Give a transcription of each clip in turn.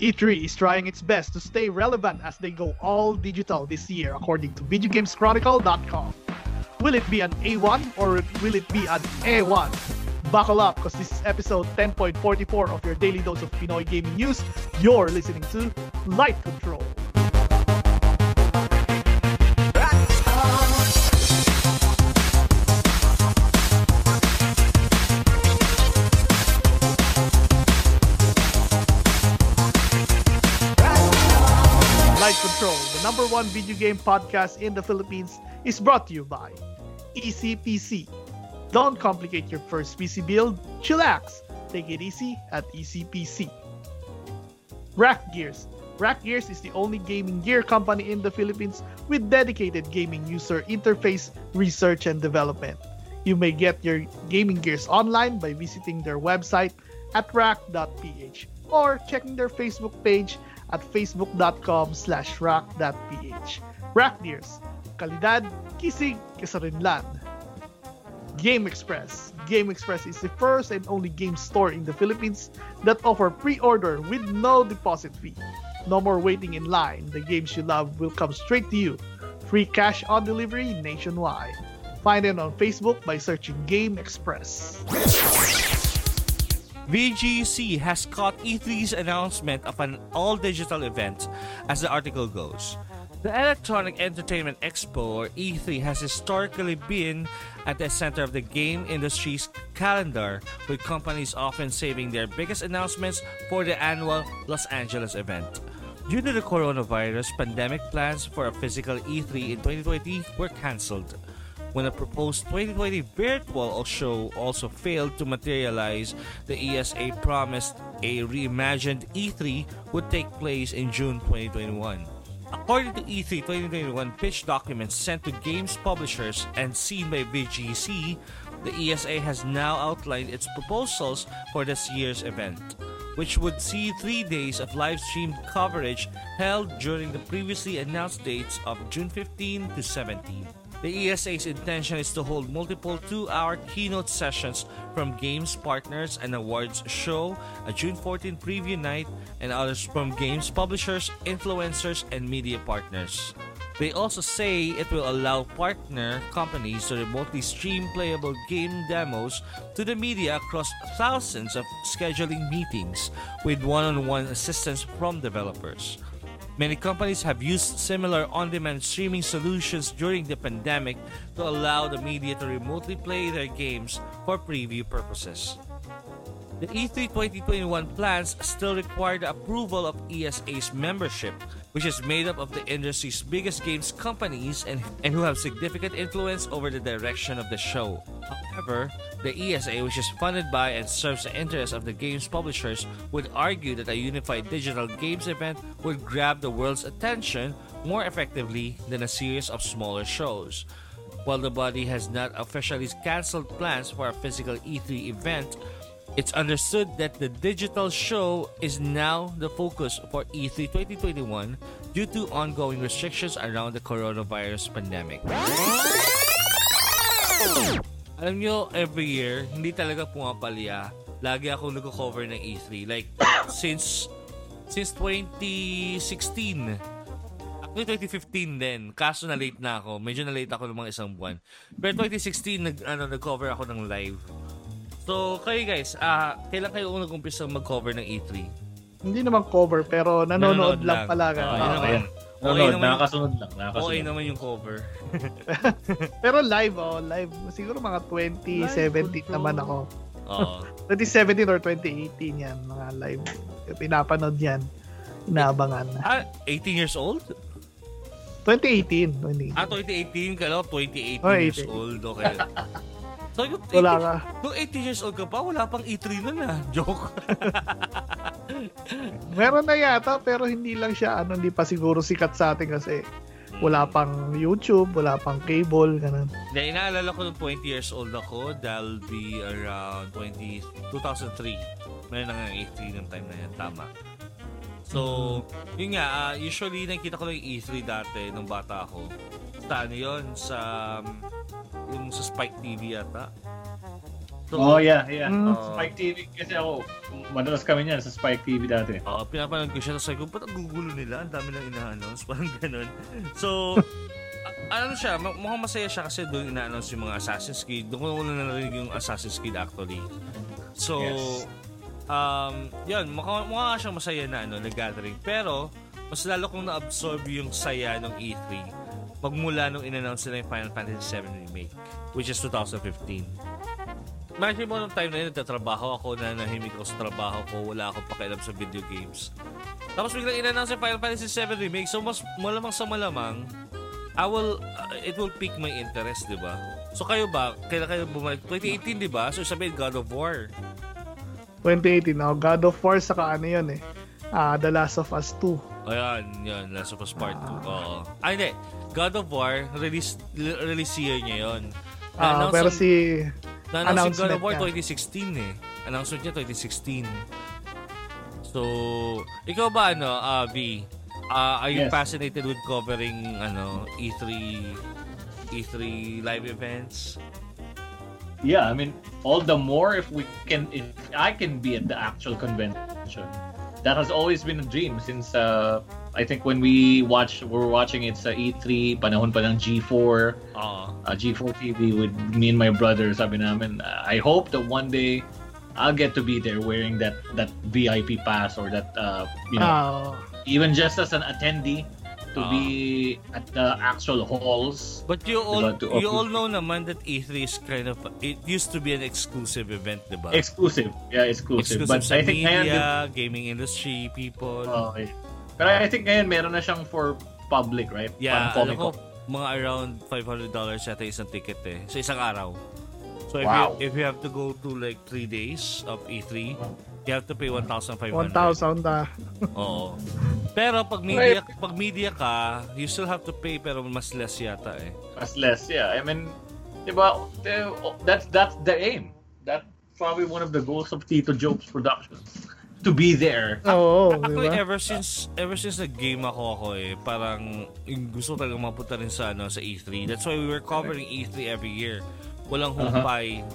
E3 is trying its best to stay relevant as they go all digital this year, according to VideoGamesChronicle.com. Will it be an A1 or will it be an A1? Buckle up because this is episode 10.44 of your daily dose of Pinoy gaming news. You're listening to Light Control. Number one video game podcast in the Philippines, is brought to you by ECPC. Don't complicate your first PC build, chillax. Take it easy at ECPC. Rack Gears. Rack Gears is the only gaming gear company in the Philippines with dedicated gaming user interface research and development. You may get your gaming gears online by visiting their website at rack.ph or checking their Facebook page at facebook.com slash rack.ph. Rack Gears. Kalidad, kisig, kasarinlan. Game Express. Game Express is the first and only game store in the Philippines that offer pre-order with no deposit fee. No more waiting in line. The games you love will come straight to you. Free cash on delivery nationwide. Find it on Facebook by searching Game Express. VGC has caught E3's announcement of an all digital event, as the article goes. The Electronic Entertainment Expo, or E3, has historically been at the center of the game industry's calendar, with companies often saving their biggest announcements for the annual Los Angeles event. Due to the coronavirus pandemic, plans for a physical E3 in 2020 were cancelled. When a proposed 2020 virtual show also failed to materialize, the ESA promised a reimagined E3 would take place in June 2021. According to E E3 2021 pitch documents sent to games publishers and seen by VGC, the ESA has now outlined its proposals for this year's event, which would see three days of live streamed coverage held during the previously announced dates of June 15 to 17. The ESA's intention is to hold multiple two hour keynote sessions from games partners and awards show, a June 14 preview night, and others from games publishers, influencers, and media partners. They also say it will allow partner companies to remotely stream playable game demos to the media across thousands of scheduling meetings with one on one assistance from developers. Many companies have used similar on demand streaming solutions during the pandemic to allow the media to remotely play their games for preview purposes. The E E3 2021 plans still require the approval of ESA's membership, which is made up of the industry's biggest games companies and, and who have significant influence over the direction of the show. However, the ESA, which is funded by and serves the interests of the games publishers, would argue that a unified digital games event would grab the world's attention more effectively than a series of smaller shows. While the body has not officially canceled plans for a physical E3 event, it's understood that the digital show is now the focus for E E3 2021 due to ongoing restrictions around the coronavirus pandemic. Alam nyo, every year, hindi talaga pumapalya. Lagi ako nag-cover ng E3. Like, since since 2016. Actually, 2015 din. Kaso na late na ako. Medyo na late ako ng mga isang buwan. Pero 2016, nag, ano, nag-cover ako ng live. So, kayo guys, ah kailan kayo nag-umpisa mag-cover ng E3? Hindi naman cover pero nanonood, lang, pala. Oo, Oo. yun naman. No, Okay no, naman, nakakasunod lang. okay Nakakasunod. naman yung cover. Pero live, oh, live. Siguro mga 2017 naman ako. Oo. 2017 or 2018 yan, mga live. Pinapanood yan. Inaabangan. ah, 18 years old? 2018. 2018. Ah, 2018 ka lang, 28 Oh, years 18. old. Okay. So, yung Wala 18 ka. Nung 18 years old ka pa, wala pang E3 nun ah. Joke. Meron na yata pero hindi lang siya ano hindi pa siguro sikat sa atin kasi wala pang YouTube, wala pang cable, ganun. Hindi, inaalala ko nung 20 years old ako, that'll be around 20, 2003. Meron na nga E3 ng time na yan, tama. So, yun nga, ah, usually nakita ko lang yung E3 dati nung bata ako. Sa ano yun? Sa, um, yung sa Spike TV yata. So, Oh, yeah, yeah. Mm. Spike TV kasi ako, madalas kami niyan sa Spike TV dati. Oo, pinapanood ko siya. Tapos sabi ko, ba't ang gugulo nila? Ang dami nang ina-announce. Parang ganun. So, a- ano siya, mukhang masaya siya kasi doon ina-announce yung mga Assassin's Creed. Doon ko na narinig yung Assassin's Creed actually. So, Yes. um, yun, mukha, mukha siyang masaya na, ano, na gathering. Pero, mas lalo kong na-absorb yung saya ng E3 magmula nung in-announce nila yung Final Fantasy VII Remake, which is 2015. Imagine mo nung time na yun, nagtatrabaho ako, na nahimik ako sa trabaho ko, wala akong pakialam sa video games. Tapos biglang in-announce yung Final Fantasy VII Remake, so mas malamang sa malamang, I will, uh, it will pique my interest, di ba? So kayo ba, kailan kayo bumalik? 2018, di ba? So sabihin, God of War. 2018, oh, God of War, saka ano yun eh. Ah, The Last of Us 2. Ayan, yan, Last of Us Part 2. Oo. Ay, hindi. God of War, release, release year niya yun. Ah, Na-announce pero ang- si... Na-announce God of War niya. 2016 eh. Announcement niya 2016. So, ikaw ba ano, uh, V? Uh, are you Yes. fascinated with covering ano E3 E3 live events? Yeah, I mean, all the more if we can, if I can be at the actual convention. That has always been a dream since uh, I think when we watch, we were watching it sa E3, panahon pa ng G4, Oo. uh, G4 TV with me and my brother. Sabi namin, I hope that one day I'll get to be there wearing that that VIP pass or that uh, you know Ah, even just as an attendee to Ah. be at the actual halls. But you all Diba, you all know naman that E3 is kind of it used to be an exclusive event, 'di ba? Exclusive, yeah, exclusive. Exclusive But sa I think ngayon, media, gaming industry, people. Oh, okay. Pero I think ngayon meron na siyang for public, right? Yeah, alam ko, mga around $500 yata isang ticket eh. Sa isang araw. So if, Wow. you, if you have to go to like 3 days of E3, you have to pay 1,500. 1,000 ah. Oo. Pero pag media, pag media ka, you still have to pay pero mas less yata eh. Mas less, yeah. I mean, diba, eh, that's, that's the aim. That's probably one of the goals of Tito Jobs Productions. To be there. Oo, di Actually, ba? ever since ever since nag-game ako ako eh, parang gusto talaga mapunta rin sa ano sa E3. That's why we were covering E3 every year. Walang Uh-huh. humpay.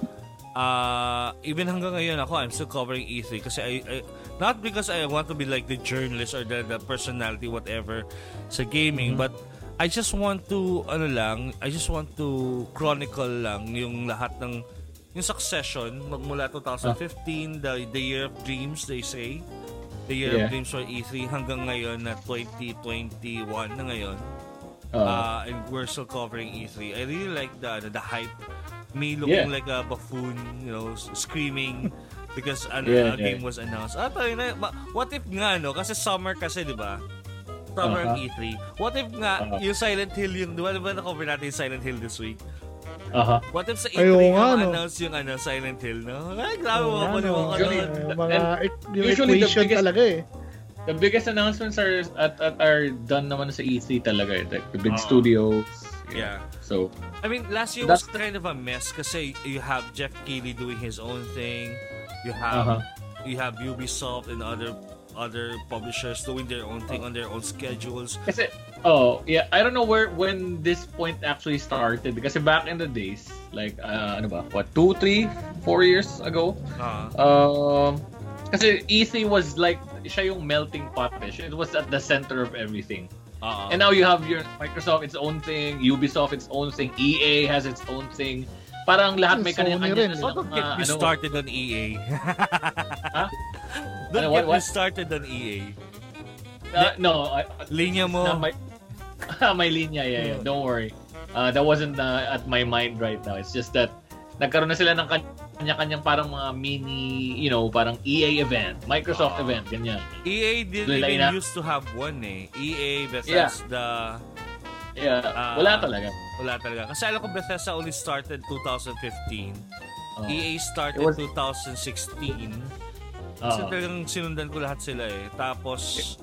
Uh, even hanggang ngayon ako, I'm still covering E3 kasi I, I not because I want to be like the journalist or the, the personality whatever sa gaming, Mm-hmm. but I just want to ano lang, I just want to chronicle lang yung lahat ng yung succession magmula 2015, the the year of dreams they say. The year Yeah. of dreams for E3 hanggang ngayon na 2021 na ngayon. Uh, Uh, and we're still covering E3. I really like the the hype. Me looking Yeah. like a buffoon, you know, screaming because ano, Yeah, a yeah. game was announced. Ah, tayo na, what if nga, no? Kasi summer kasi, di ba? Summer Uh-huh. E3. What if nga, Uh-huh. yung Silent Hill yung, di ba, di ba na-cover natin yung Silent Hill this week? uh-huh. What if sa E3 Ay, oo nga no? announce yung ano, Silent Hill, no? Ay, grabe Oo mga nga, paliwa no? Usually, yung usually the biggest- talaga eh. The biggest announcements are at, at are done naman sa E3 talaga. eh. Like the big Ah. studios. Yeah. So, I mean, last year was kind of a mess kasi you have Jeff Keighley doing his own thing. You have Uh-huh. you have Ubisoft and other other publishers doing their own thing on their own schedules. Kasi, oh, yeah, I don't know where, when this point actually started. Kasi back in the days, like, uh, ano ba, what, two, three, four years ago? Uh, Um, kasi E3 was like, siya yung melting pot eh. It was at the center of everything. Uh, And now you have your Microsoft its own thing, Ubisoft its own thing, EA has its own thing. Parang lahat may kanya-kanya na eh. so don't get me ano, started on EA. Ha? Don't Ano, get what- me started on EA. Uh, no, I, Linya mo. Not my, my linya, yeah, yeah. Don't worry. Uh, that wasn't uh, at my mind right now. It's just that nagkaroon na sila ng kanya-kanyang parang mga mini, you know, parang EA event, Microsoft Ah. event, ganyan. EA didn't Wala even na. used to have one eh. EA, Bethesda, Yeah, Ah. wala talaga. wala talaga. Kasi alam ko Bethesda only started 2015. Oh. EA started was- 2016. Kasi Oo. talagang sinundan ko lahat sila eh. Tapos,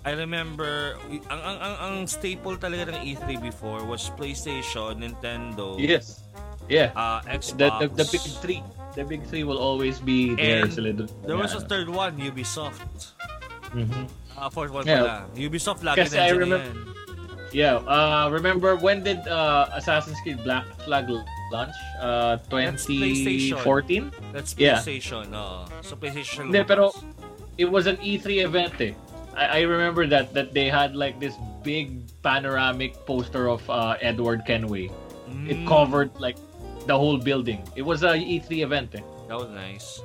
I remember, ang, ang, ang, ang staple talaga ng E3 before was PlayStation, Nintendo, Yes. Yeah. uh, The, Xbox. the, the big three. The big three will always be there. And. There was a third one, Ubisoft. Mhm. Uh, fourth one Yeah. pala. Ubisoft lagi Kasi I remember- Yeah. Uh, remember when did uh, Assassin's Creed Black Flag launch? Uh, That's PlayStation. 2014? That's Yeah. PlayStation, oo. So, PlayStation Hindi, pero it was an E3 event eh. I, I remember that that they had like this big panoramic poster of uh, Edward Kenway. It Mm, covered like the whole building. It was a E3 event eh. That was nice.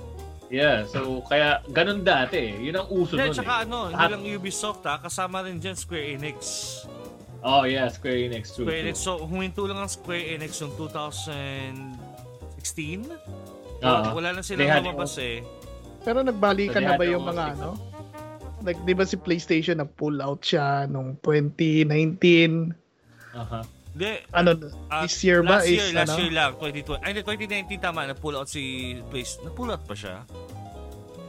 Yeah, so kaya ganun dati eh. Yun ang uso Hindi, nun tsaka eh. ano, hindi lang Ubisoft ha, kasama rin dyan Square Enix. Oh yeah, Square Enix true. Square. Enix, so huminto lang ang Square Enix yung 2016. Oo. Wala na silang had- lumabas eh. Pero nagbalikan So, na ba yung mga ano? Like, di ba si PlayStation na pull out siya nung 2019? Aha. Hindi, Ano, ah, this year ba last is year, last ano? year lang, 2020. Ay, hindi, 2019 tama, na-pull out si Place. Na-pull out pa siya?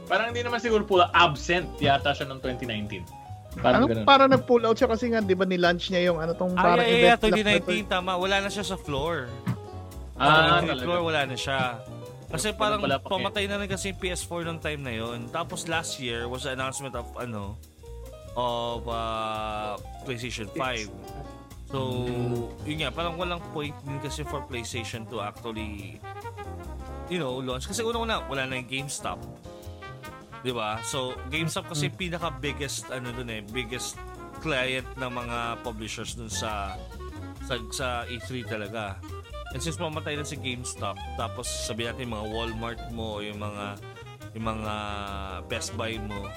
Parang hindi naman siguro pula absent yata siya noong 2019. Parang Ano, ganun. parang nag-pull out siya kasi nga, di ba, ni-launch niya yung ano tong Ah, parang yeah, yeah, na 2019, tama. Wala na siya sa floor. ah, talaga. floor, wala na siya. Kasi parang pamatay na rin kasi yung PS4 nung time na yon. Tapos last year was the announcement of ano of uh, PlayStation 5. So, yun nga, parang walang point din kasi for PlayStation to actually you know, launch. Kasi unang-una, wala na yung GameStop. Di ba? So, GameStop kasi pinaka biggest ano dun eh, biggest client ng mga publishers dun sa sa, sa E3 talaga. And since mamatay na si GameStop, tapos sabihin natin yung mga Walmart mo, yung mga yung mga Best Buy mo,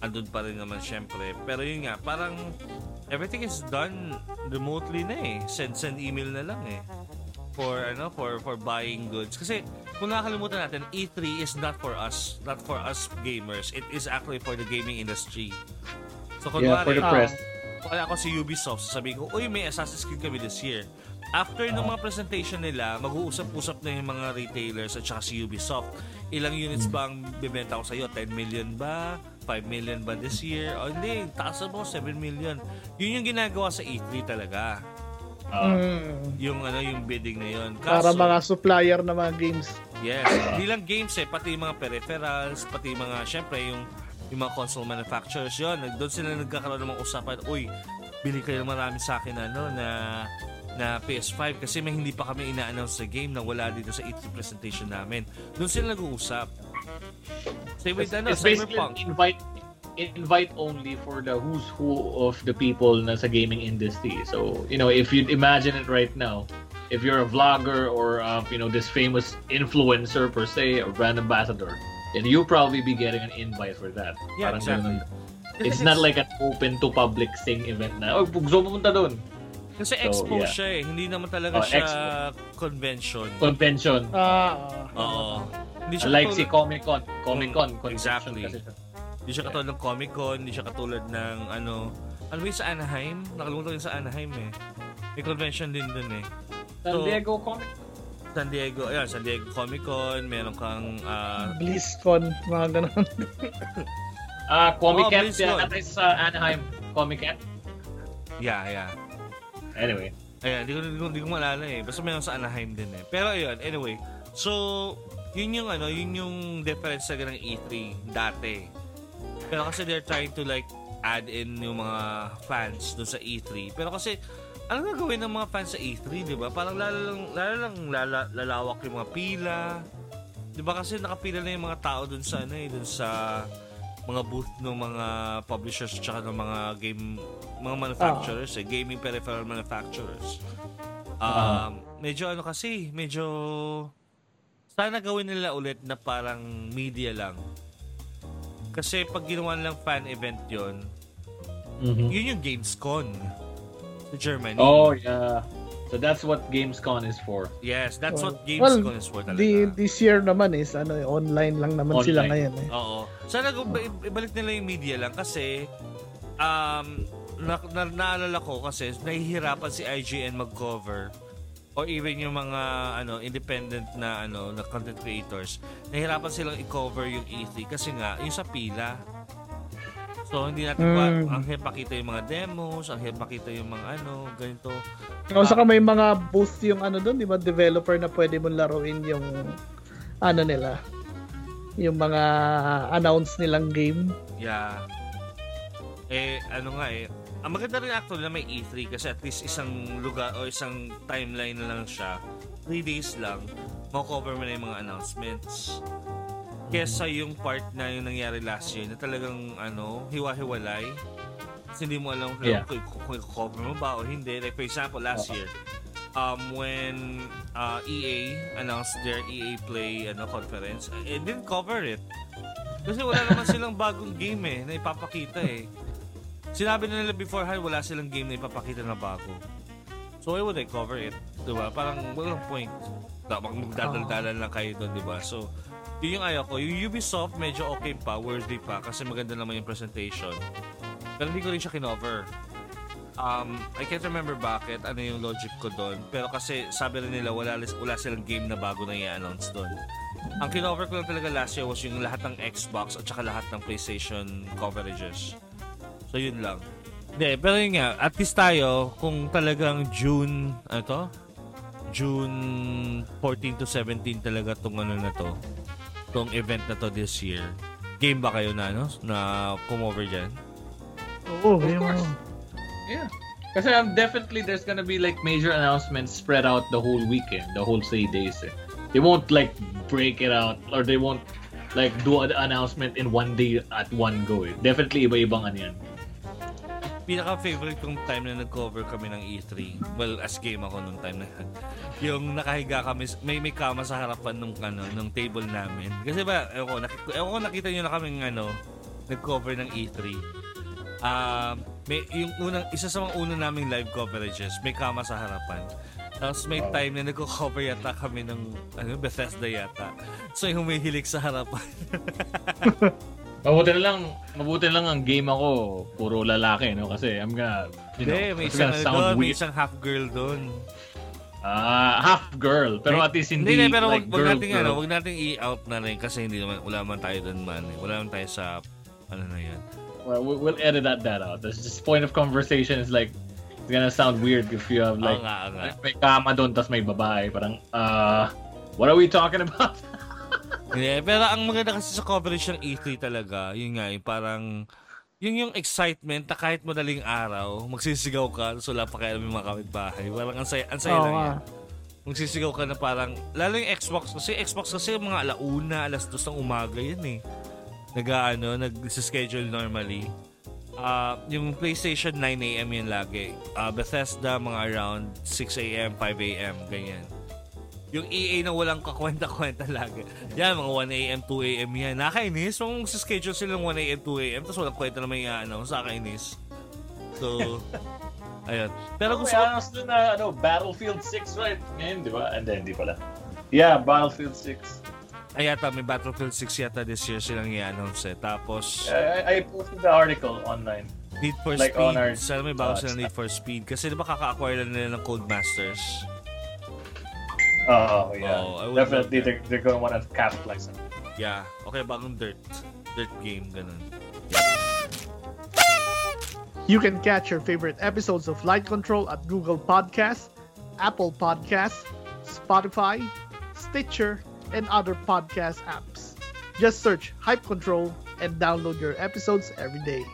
andun pa rin naman syempre. Pero yun nga, parang everything is done remotely na eh. Send send email na lang eh. For ano, for for buying goods. Kasi kung nakakalimutan natin, E3 is not for us, not for us gamers. It is actually for the gaming industry. So Yeah, for the press. kaya ako si Ubisoft, sasabihin ko, uy, may Assassin's Creed kami this year. After ng mga presentation nila, mag-uusap-usap na yung mga retailers at saka si Ubisoft. Ilang units ba ang bibenta ko sa'yo? 10 million ba? 5 million ba this year? O hindi, taas mo, 7 million. Yun yung ginagawa sa E3 talaga. Ah. Mm, Yung ano, yung bidding na yun. para Kaso, mga supplier na mga games. Yes, hindi lang games eh, pati yung mga peripherals, pati yung mga, syempre, yung, yung mga console manufacturers, yun, doon sila nagkakaroon ng mga usapan, uy, bili kayo marami sa akin ano, na na PS5 kasi may hindi pa kami ina-announce sa game na wala dito sa E3 presentation namin. Doon sila nag-uusap. Same with ano, it's basically Cyberpunk. invite invite only for the who's who of the people na sa gaming industry. So, you know, if you'd imagine it right now, if you're a vlogger or uh, you know this famous influencer per se, or brand ambassador, then you'll probably be getting an invite for that. Yeah, Parang exactly. ganun. It's not like an open to public thing event na, oh, gusto mo pumunta doon. Kasi So, expo yeah. siya eh, hindi naman talaga Oh, siya expo. convention. Convention. Ah, Oo. Hindi siya Like si katulad- Comic Con. Comic Con. Mm, exactly. Hindi siya katulad ng Comic Con, hindi siya katulad ng ano, ano yung sa Anaheim? Nakalimutan ko yung sa Anaheim eh. May convention din dun eh. San So- Diego Comic San Diego, ayan, San Diego Comic Con, meron kang ah, BlizzCon, mga ganun. Ah, Comic Oh, Con BlizzCon. yata sa Anaheim. Comic Con. yeah, yeah. Anyway. Ayan, di ko, di ko, di ko maalala eh. Basta meron sa Anaheim din eh. Pero ayun, anyway. So, yun yung ano, yun yung difference sa ng E3 dati. Pero kasi they're trying to like add in yung mga fans dun sa E3. Pero kasi, ano gagawin ng mga fans sa E3, di ba? Parang lalo lang, lalo lang lala, lalawak yung mga pila. Di ba kasi nakapila na yung mga tao dun sa ano eh, dun sa mga booth ng mga publishers tsaka ng mga game mga manufacturers eh, gaming peripheral manufacturers. Um, medyo ano kasi, medyo sana gawin nila ulit na parang media lang. Kasi pag ginawa nilang fan event yon yun yung Gamescom sa Germany. Oh, yeah. So that's what Gamescom is for. Yes, that's Well, what Gamescom is for talaga. Di, this year naman is ano, eh, online lang naman sila Online. ngayon eh. Oo. Sana ba- ibalik nila yung media lang kasi um, na, na, naalala ko kasi nahihirapan si IGN mag-cover or even yung mga ano independent na ano na content creators nahihirapan silang i-cover yung E3 kasi nga yung sa pila so hindi natin Mm. ang hirap pakita yung mga demos ang hirap pakita yung mga ano ganito O saka may mga booth yung ano doon, di ba, developer na pwede mong laruin yung ano nila, yung mga announce nilang game. Yeah. Eh, ano nga eh, ang maganda rin actually na may E3 kasi at least isang lugar o isang timeline na lang siya. 3 days lang, makover mo na yung mga announcements. Kesa yung part na yung nangyari last year na talagang ano, hiwa-hiwalay. Kasi hindi mo alam kung, Yeah. kung, kung, kung cover mo ba o hindi. Like for example, last year, um, when uh, EA announced their EA Play ano, conference, it didn't cover it. Kasi wala naman silang bagong game eh, na ipapakita eh. Sinabi na nila beforehand, wala silang game na ipapakita na bago. So why would I cover it? Diba? Parang walang point. Dapat magdadaldalan lang kayo doon, diba? So, yun yung ayaw ko. Yung Ubisoft, medyo okay pa, worthy pa, kasi maganda naman yung presentation. Pero hindi ko rin siya kinover. Um, I can't remember bakit, ano yung logic ko doon. Pero kasi sabi rin nila, wala, wala silang game na bago na i-announce doon. Ang kinover ko lang talaga last year was yung lahat ng Xbox at saka lahat ng PlayStation coverages. So yun lang. Hindi, pero yun nga, at least tayo, kung talagang June, ano to? June 14 to 17 talaga tong ano na to, tong event na to this year. Game ba kayo na, no? Na come over dyan? Oo, Of course. Yeah. Kasi um, definitely there's gonna be like major announcements spread out the whole weekend, the whole three days. Eh. They won't like break it out or they won't like do an announcement in one day at one go. Eh. Definitely iba-ibang ano yan. Pinaka-favorite kong time na nag-cover kami ng E3. Well, as game ako nung time na yun. Yung nakahiga kami, may may kama sa harapan nung, ano, nung table namin. Kasi ba, ewan ko, nakik- ewan ko nakita nyo na kaming ano, nag-cover ng E3. Um, may, yung unang, isa sa mga unang naming live coverages, may kama sa harapan. Tapos may time na nagko-cover yata kami ng ano, Bethesda yata. So yung humihilik sa harapan. Mabuti na lang, mabuti na lang ang game ako, puro lalaki, no? Kasi I'm gonna, you know, Hindi, may isang, gonna ano sound doon, may isang half girl doon. Ah, half girl. Pero at least hindi, hindi, pero like wag, girl, nating girl. ano, wag nating i-out na rin kasi hindi naman wala man tayo doon man. Eh. Wala man tayo sa ano na 'yan. Well, we- we'll edit that, that out. That's just point of conversation is like, it's gonna sound weird if you have Like, like, nga, nga. may kama doon tas may babae. Parang, uh, what are we talking about? Hindi, pero ang maganda kasi sa coverage ng E3 talaga, yun nga, yung parang yun yung excitement na kahit madaling araw, magsisigaw ka, so wala pa kaya yung mga kapitbahay. Parang ang saya, ang saya Oo lang yan. Magsisigaw ka na parang, lalo yung Xbox, kasi Xbox kasi mga alauna, alas dos ng umaga yan eh. Nag, ano, nag-schedule normally. Ah, yung PlayStation 9 a.m. yun lagi. Ah, Bethesda mga around 6 a.m., 5 a.m., ganyan. Yung EA na walang kakwenta-kwenta lagi. Yan, mga 1 a.m., 2 a.m. yan. Nakainis. Kung schedule silang 1 a.m., 2 a.m., tapos walang kwenta naman yung ano, sa kainis. So, ayun. Pero gusto ko, announce doon na, ano, Battlefield 6, right? Ngayon, di ba? And then, di pala. Yeah, Battlefield 6. ay yata may Battlefield 6 yata this year silang i-announce eh. Tapos, I, I posted the article online. Need for like Speed. our- Sana may bago uh, silang Need for Speed. Kasi di ba kaka-acquire lang nila ng Codemasters? Oh, yeah. Oh, I would Definitely, they're, they're gonna want to capitalize on it. Yeah. Okay, bagong Dirt. Dirt game, ganun. You can catch your favorite episodes of Light Control at Google Podcasts, Apple Podcasts, Spotify, Stitcher, and other podcast apps. Just search Hype Control and download your episodes every day.